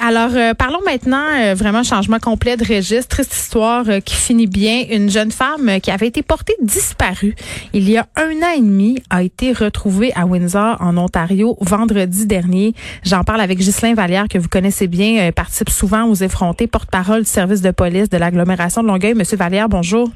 Alors, euh, parlons maintenant euh, vraiment changement complet de registre. Triste histoire euh, qui finit bien. Une jeune femme qui avait été portée disparue il y a un an et demi a été retrouvée à Windsor, en Ontario, vendredi dernier. J'en parle avec Ghislain Vallière, que vous connaissez bien, participe souvent aux effrontés, porte-parole du service de police de l'agglomération de Longueuil. Monsieur Vallière, bonjour.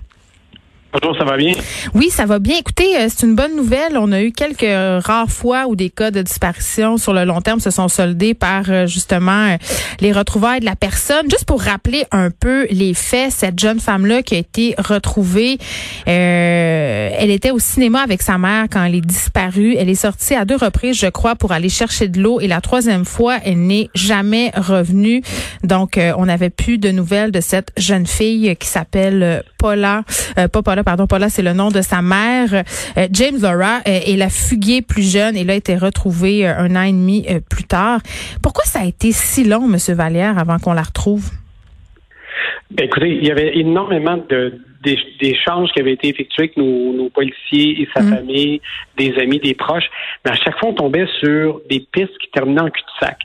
Bonjour, ça va bien? Oui, ça va bien. Écoutez, euh, c'est une bonne nouvelle. On a eu quelques rares fois où des cas de disparition sur le long terme se sont soldés par euh, justement euh, les retrouvailles de la personne. Juste pour rappeler un peu les faits, cette jeune femme-là qui a été retrouvée, elle était au cinéma avec sa mère quand elle est disparue. Elle est sortie à deux reprises, je crois, pour aller chercher de l'eau et la troisième fois, elle n'est jamais revenue. Donc, on n'avait plus de nouvelles de cette jeune fille qui s'appelle Paula, pas Paula pardon, Paula, c'est le nom de sa mère. Euh, James Laura euh, est la fuguée plus jeune et là a été retrouvée euh, un an et demi plus tard. Pourquoi ça a été si long, Monsieur Vallière, avant qu'on la retrouve? Ben, écoutez, il y avait énormément de d'échanges qui avaient été effectués avec nos, policiers et sa mm. famille, des amis, des proches. Mais à chaque fois, on tombait sur des pistes qui terminaient en cul-de-sac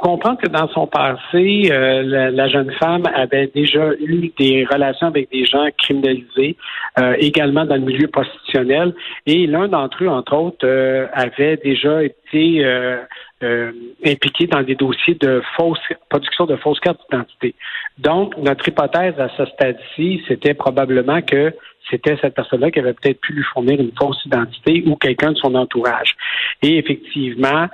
faut comprendre que dans son passé, euh, la, jeune femme avait déjà eu des relations avec des gens criminalisés, euh, également dans le milieu prostitutionnel, et l'un d'entre eux, entre autres, euh, avait déjà été impliqué dans des dossiers de fausse production de fausses cartes d'identité. Donc, notre hypothèse à ce stade-ci, c'était probablement que c'était cette personne-là qui avait peut-être pu lui fournir une fausse identité ou quelqu'un de son entourage. Et effectivement,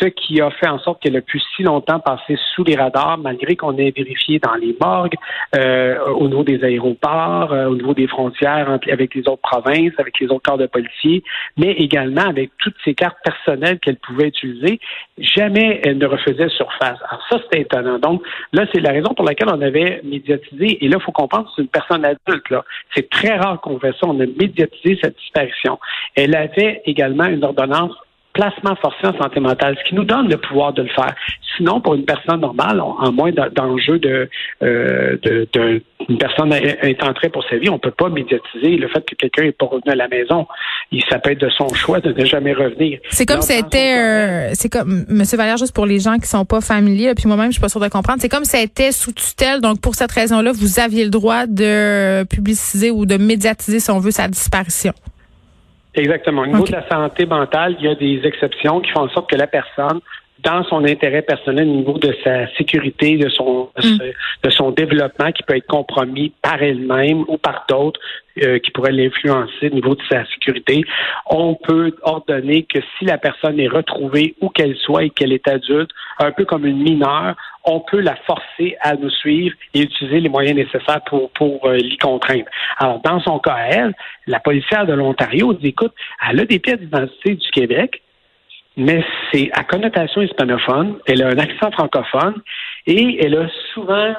ce qui a fait en sorte qu'elle a pu si longtemps passer sous les radars, malgré qu'on ait vérifié dans les morgues, euh, au niveau des aéroports, euh, au niveau des frontières avec les autres provinces, avec les autres corps de policiers, mais également avec toutes ces cartes personnelles qu'elle pouvait utiliser, jamais elle ne refaisait surface. Alors ça, c'était étonnant. Donc là, c'est la raison pour laquelle on avait médiatisé, et là, il faut comprendre c'est une personne adulte. Là. C'est très rare qu'on fait ça. On a médiatisé cette disparition. Elle avait également une ordonnance placement forcé en santé mentale, ce qui nous donne le pouvoir de le faire. Sinon, pour une personne normale, en moins d'enjeux de, euh, de, une personne intentrée pour sa vie, on peut pas médiatiser le fait que quelqu'un n'est pas revenu à la maison. Il ça peut être de son choix de ne jamais revenir. C'est comme c'était, euh, c'est comme Monsieur Valère, juste pour les gens qui sont pas familiers, puis moi-même je suis pas sûre de comprendre. C'est comme c'était sous tutelle, donc pour cette raison-là, vous aviez le droit de publiciser ou de médiatiser, si on veut, sa disparition. Exactement. Au niveau de la santé mentale, il y a des exceptions qui font en sorte que la personne, dans son intérêt personnel, au niveau de sa sécurité, de son mm. de son développement, qui peut être compromis par elle-même ou par d'autres euh, qui pourraient l'influencer au niveau de sa sécurité, on peut ordonner que si la personne est retrouvée où qu'elle soit et qu'elle est adulte, un peu comme une mineure, on peut la forcer à nous suivre et utiliser les moyens nécessaires pour, pour euh, l'y contraindre. Alors, dans son cas, elle, la policière de l'Ontario dit, écoute, elle a des pièces d'identité du Québec, mais c'est à connotation hispanophone, elle a un accent francophone et elle a souvent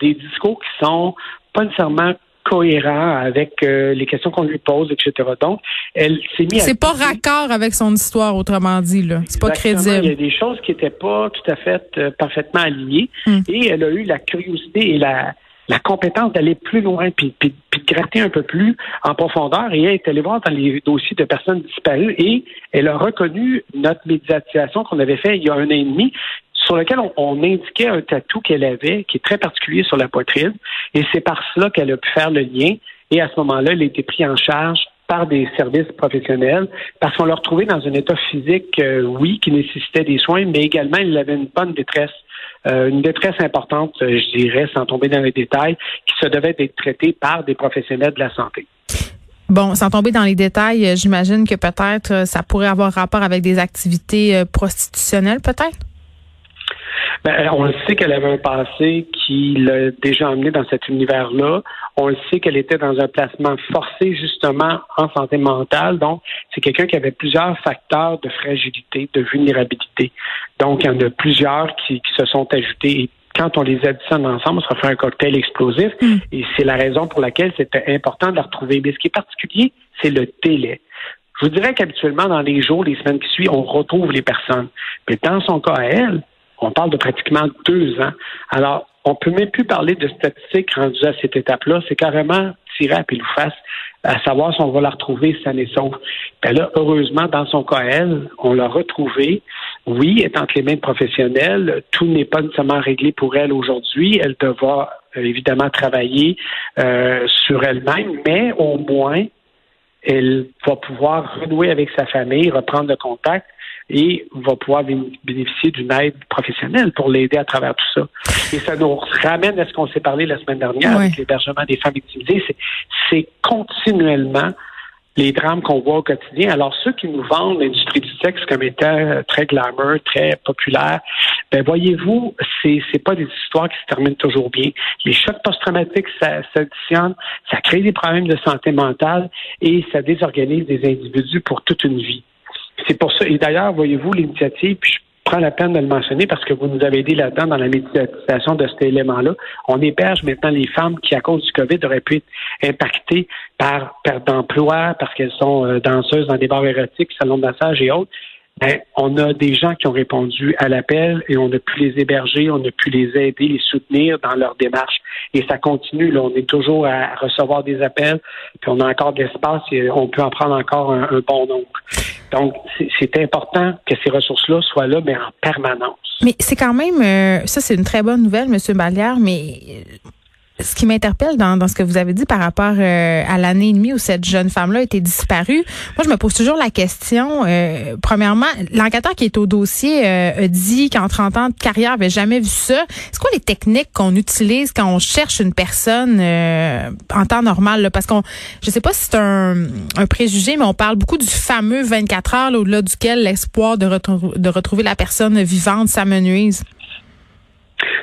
des discours qui sont pas nécessairement cohérents avec euh, les questions qu'on lui pose, etc. Donc, elle s'est mise. C'est pas raccord avec son histoire, autrement dit là. C'est pas crédible. Il y a des choses qui n'étaient pas tout à fait euh, parfaitement alignées, hmm. et elle a eu la curiosité et la la compétence d'aller plus loin puis, de gratter un peu plus en profondeur. Et elle est allée voir dans les dossiers de personnes disparues et elle a reconnu notre médiatisation qu'on avait fait il y a un an et demi sur lequel on, indiquait un tatou qu'elle avait qui est très particulier sur la poitrine. Et c'est par cela qu'elle a pu faire le lien. Et à ce moment-là, elle a été prise en charge par des services professionnels parce qu'on l'a retrouvée dans un état physique, euh, oui, qui nécessitait des soins, mais également il avait une bonne détresse euh, une détresse importante, euh, je dirais, sans tomber dans les détails, qui se devait d'être traitée par des professionnels de la santé. Bon, sans tomber dans les détails, euh, j'imagine que peut-être ça pourrait avoir rapport avec des activités prostitutionnelles, peut-être? Ben, on le sait qu'elle avait un passé qui l'a déjà emmené dans cet univers-là. On le sait qu'elle était dans un placement forcé justement en santé mentale. Donc, c'est quelqu'un qui avait plusieurs facteurs de fragilité, de vulnérabilité. Donc, il y en a plusieurs qui, se sont ajoutés. Et quand on les additionne ensemble, ça fait un cocktail explosif. Mm. Et c'est la raison pour laquelle c'était important de la retrouver. Mais ce qui est particulier, c'est le délai. Je vous dirais qu'habituellement, dans les jours, les semaines qui suivent, on retrouve les personnes. Mais dans son cas à elle, on parle de pratiquement deux ans. Alors, on peut même plus parler de statistiques rendues à cette étape-là. C'est carrément tirer à pile ou face à savoir si on va la retrouver cette année sauve. Ben là, heureusement, dans son cas, elle, on l'a retrouvée. oui, est entre les mains de professionnels. Tout n'est pas nécessairement réglé pour elle aujourd'hui. Elle devra euh, évidemment travailler euh, sur elle-même, mais au moins, elle va pouvoir renouer avec sa famille, reprendre le contact et va pouvoir bénéficier d'une aide professionnelle pour l'aider à travers tout ça. Et ça nous ramène à ce qu'on s'est parlé la semaine dernière avec l'hébergement des femmes victimisées. C'est continuellement les drames qu'on voit au quotidien. Alors, ceux qui nous vendent l'industrie du sexe comme étant très glamour, très populaire, ben voyez-vous, c'est c'est pas des histoires qui se terminent toujours bien. Les chocs post-traumatiques ça s'additionnent, ça crée des problèmes de santé mentale et ça désorganise des individus pour toute une vie. C'est pour ça. Et d'ailleurs, voyez-vous, l'initiative, puis je prends la peine de le mentionner parce que vous nous avez aidé là-dedans dans la méditation de cet élément-là. On héberge maintenant les femmes qui, à cause du COVID, auraient pu être impactées par perte d'emploi parce qu'elles sont euh, danseuses dans des bars érotiques, salons de massage et autres. Ben, on a des gens qui ont répondu à l'appel et on a pu les héberger, on a pu les aider, les soutenir dans leur démarche. Et ça continue. Là, on est toujours à recevoir des appels, puis on a encore de l'espace et on peut en prendre encore un, bon nombre. Donc, c'est important que ces ressources-là soient là, mais en permanence. Mais c'est quand même, euh, ça c'est une très bonne nouvelle, Monsieur Balière, mais ce qui m'interpelle dans, dans, ce que vous avez dit par rapport euh, à l'année et demie où cette jeune femme-là était disparue, moi, je me pose toujours la question, euh, premièrement, l'enquêteur qui est au dossier euh, a dit qu'en 30 ans de carrière, avait jamais vu ça. C'est quoi les techniques qu'on utilise quand on cherche une personne en temps normal? Parce qu'on, je sais pas si c'est un, un, préjugé, mais on parle beaucoup du fameux 24 heures au-delà duquel l'espoir de, de retrouver la personne vivante s'amenuise.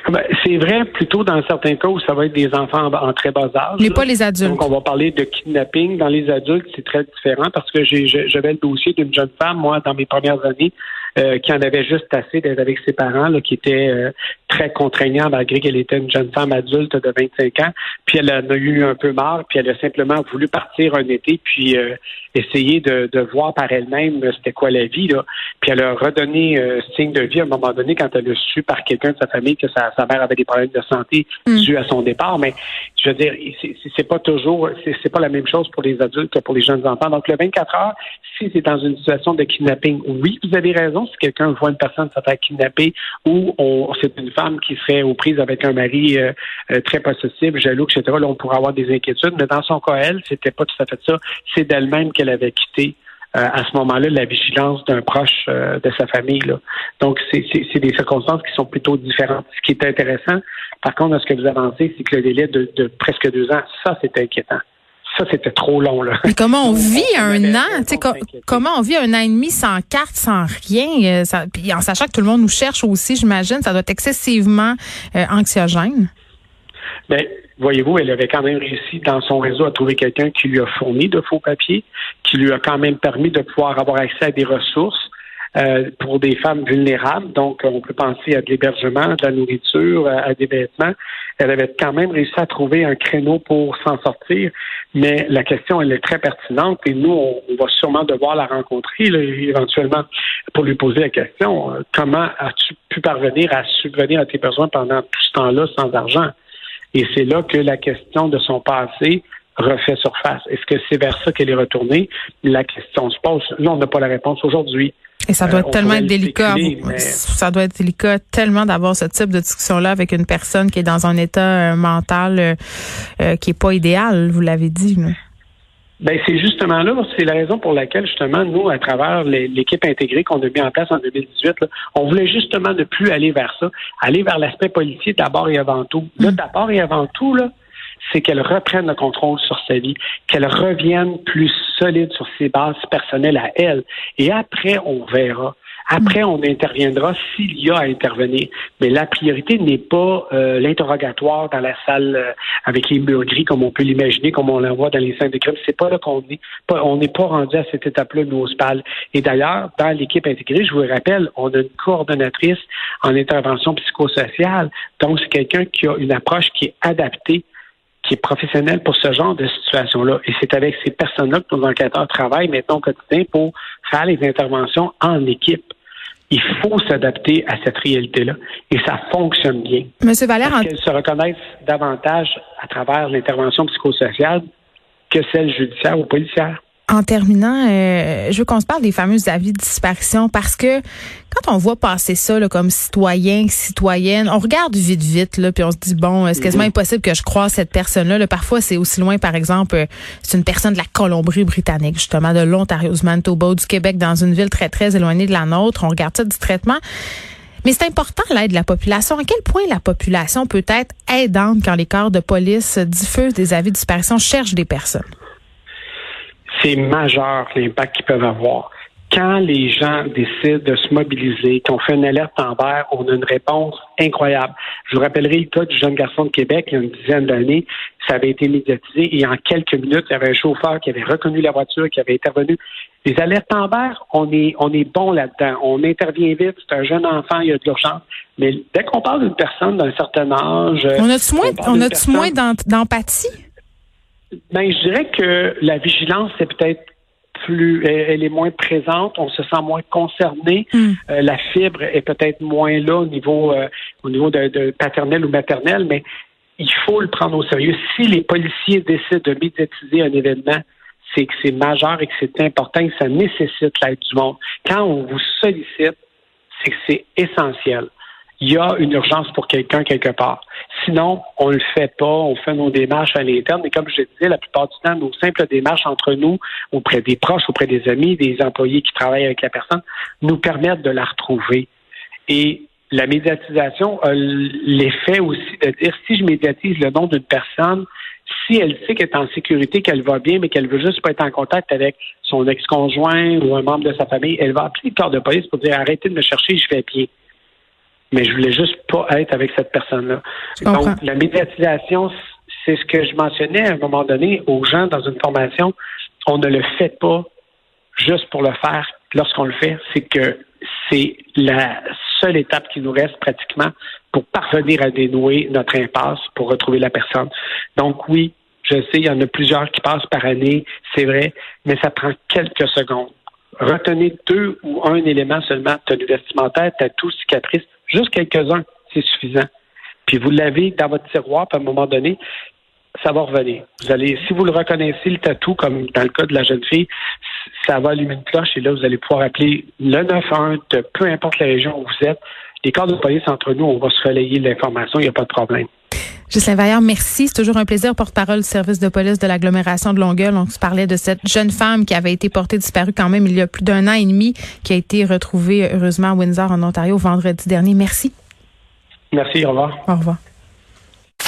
Ben, c'est vrai plutôt dans certains cas où ça va être des enfants en, très bas âge. Mais pas les adultes. Donc, on va parler de kidnapping. Dans les adultes, c'est très différent parce que j'avais le dossier d'une jeune femme, moi, dans mes premières années, euh, qui en avait juste assez d'être avec ses parents, là, qui était euh, très contraignant malgré qu'elle était une jeune femme adulte de 25 ans. Puis elle en a eu un peu marre, puis elle a simplement voulu partir un été, puis euh, essayer de, de, voir par elle-même c'était quoi la vie. Là. Puis elle a redonné signe de vie à un moment donné quand elle a su par quelqu'un de sa famille que sa, sa mère avait des problèmes de santé mm. dus à son départ. Mais je veux dire, c'est pas toujours, c'est pas la même chose pour les adultes que pour les jeunes enfants. Donc le 24 heures, si c'est dans une situation de kidnapping, oui, vous avez raison si quelqu'un voit une personne se faire kidnapper ou c'est une femme qui serait aux prises avec un mari euh, euh, très possessif, jaloux, etc., là, on pourrait avoir des inquiétudes. Mais dans son cas, elle, c'était pas tout à fait ça. C'est d'elle-même qu'elle avait quitté euh, à ce moment-là la vigilance d'un proche de sa famille. Donc, c'est des circonstances qui sont plutôt différentes. Ce qui est intéressant, par contre, ce que vous avancez, c'est que le délai de presque deux ans, ça, c'est inquiétant ça, c'était trop long. Là. Mais comment on vit un an? comment on vit un an et demi sans carte, sans rien? Euh, puis en sachant que tout le monde nous cherche aussi, j'imagine, ça doit être excessivement euh, anxiogène. Bien, voyez-vous, elle avait quand même réussi dans son réseau à trouver quelqu'un qui lui a fourni de faux papiers, qui lui a quand même permis de pouvoir avoir accès à des ressources. Euh, pour des femmes vulnérables. Donc, on peut penser à de l'hébergement, de la nourriture, à, des vêtements. Elle avait quand même réussi à trouver un créneau pour s'en sortir. Mais la question, elle est très pertinente et nous, on, va sûrement devoir la rencontrer éventuellement pour lui poser la question. Euh, comment as-tu pu parvenir à subvenir à tes besoins pendant tout ce temps-là sans argent? Et c'est là que la question de son passé refait surface. Est-ce que c'est vers ça qu'elle est retournée? La question se pose. Nous, on n'a pas la réponse aujourd'hui. Et ça doit euh, tellement être délicat. Ça doit être délicat tellement d'avoir ce type de discussion-là avec une personne qui est dans un état euh, mental euh, qui est pas idéal, vous l'avez dit. Ben c'est justement là, c'est la raison pour laquelle justement nous, à travers l'équipe intégrée qu'on a mis en place en 2018, on voulait justement ne plus aller vers ça, aller vers l'aspect policier d'abord et avant tout. Là, mm. d'abord et avant tout, là, c'est qu'elle reprenne le contrôle sur sa vie, qu'elle revienne plus solide sur ses bases personnelles à elle. Et après, on verra. Après, on interviendra s'il y a à intervenir. Mais la priorité n'est pas euh, l'interrogatoire dans la salle euh, avec les murs gris, comme on peut l'imaginer, comme on l'envoie dans les scènes de crime. C'est pas là qu'on est. on n'est pas rendu à cette étape-là, nous, au SPAL. Et d'ailleurs, dans l'équipe intégrée, je vous rappelle, on a une coordonnatrice en intervention psychosociale. Donc, c'est quelqu'un qui a une approche qui est adaptée qui est professionnel pour ce genre de situation-là. Et c'est avec ces personnes-là que nos enquêteurs travaillent maintenant au quotidien pour faire les interventions en équipe. Il faut s'adapter à cette réalité-là. Et ça fonctionne bien. Monsieur Valère, parce qu'elles se reconnaissent davantage à travers l'intervention psychosociale que celle judiciaire ou policière. En terminant, euh, je veux qu'on se parle des fameux avis de disparition parce que quand on voit passer ça là, comme citoyen, citoyenne, on regarde vite vite là, puis on se dit bon, c'est quasiment mhm. impossible que je croise cette personne-là. Là? Parfois, c'est aussi loin, par exemple, euh, c'est une personne de la Colombie-Britannique, justement, de l'Ontario, du Manitoba, du Québec, dans une ville très très éloignée de la nôtre. On regarde ça du traitement. Mais c'est important l'aide de la population. À quel point la population peut être aidante quand les corps de police diffusent des avis de disparition, cherchent des personnes? C'est majeur l'impact qu'ils peuvent avoir. Quand les gens décident de se mobiliser, qu'on fait une alerte en vert, on a une réponse incroyable. Je vous rappellerai le cas du jeune garçon de Québec il y a une dizaine d'années. Ça avait été médiatisé et en quelques minutes, il y avait un chauffeur qui avait reconnu la voiture, qui avait intervenu. Les alertes en vert, on est, on est bon là-dedans. On intervient vite. C'est un jeune enfant, il y a de l'urgence. Mais dès qu'on parle d'une personne d'un certain âge. On a-tu moins, on a moins d'empathie? Ben, je dirais que la vigilance, c'est peut-être plus, elle est moins présente, on se sent moins concerné, hmm. euh, la fibre est peut-être moins là au niveau, euh, au niveau de, paternel ou maternel, mais il faut le prendre au sérieux. Si les policiers décident de médiatiser un événement, c'est que c'est majeur et que c'est important et que ça nécessite l'aide du monde. Quand on vous sollicite, c'est que c'est essentiel il y a une urgence pour quelqu'un quelque part. Sinon, on le fait pas, on fait nos démarches à l'interne. Et comme je disais, la plupart du temps, nos simples démarches entre nous, auprès des proches, auprès des amis, des employés qui travaillent avec la personne, nous permettent de la retrouver. Et la médiatisation a l'effet aussi de dire si je médiatise le nom d'une personne, si elle sait qu'elle est en sécurité, qu'elle va bien, mais qu'elle veut juste pas être en contact avec son ex-conjoint ou un membre de sa famille, elle va appeler le corps de police pour dire arrêtez de me chercher, je fais pied mais je voulais juste pas être avec cette personne-là. Donc, la médiatisation, c'est ce que je mentionnais à un moment donné aux gens dans une formation. On ne le fait pas juste pour le faire. Lorsqu'on le fait, c'est que c'est la seule étape qui nous reste pratiquement pour parvenir à dénouer notre impasse, pour retrouver la personne. Donc oui, je sais, il y en a plusieurs qui passent par année, c'est vrai, mais ça prend quelques secondes. Retenez deux ou un élément seulement, tenue vestimentaire, tatou, cicatrice, Juste quelques-uns, c'est suffisant. Puis vous l'avez dans votre tiroir, puis à un moment donné, ça va revenir. Vous allez, si vous le reconnaissez, le tatou, comme dans le cas de la jeune fille, ça va allumer une cloche et là, vous allez pouvoir appeler le 911 de peu importe la région où vous êtes. Les corps de police entre nous, on va se relayer l'information, il n'y a pas de problème. Justin Vaillard, merci. C'est toujours un plaisir, porte-parole du service de police de l'agglomération de Longueuil. On se parlait de cette jeune femme qui avait été portée disparue quand même il y a plus d'un an et demi, qui a été retrouvée heureusement à Windsor, en Ontario, vendredi dernier. Merci. Merci, au revoir. Au revoir.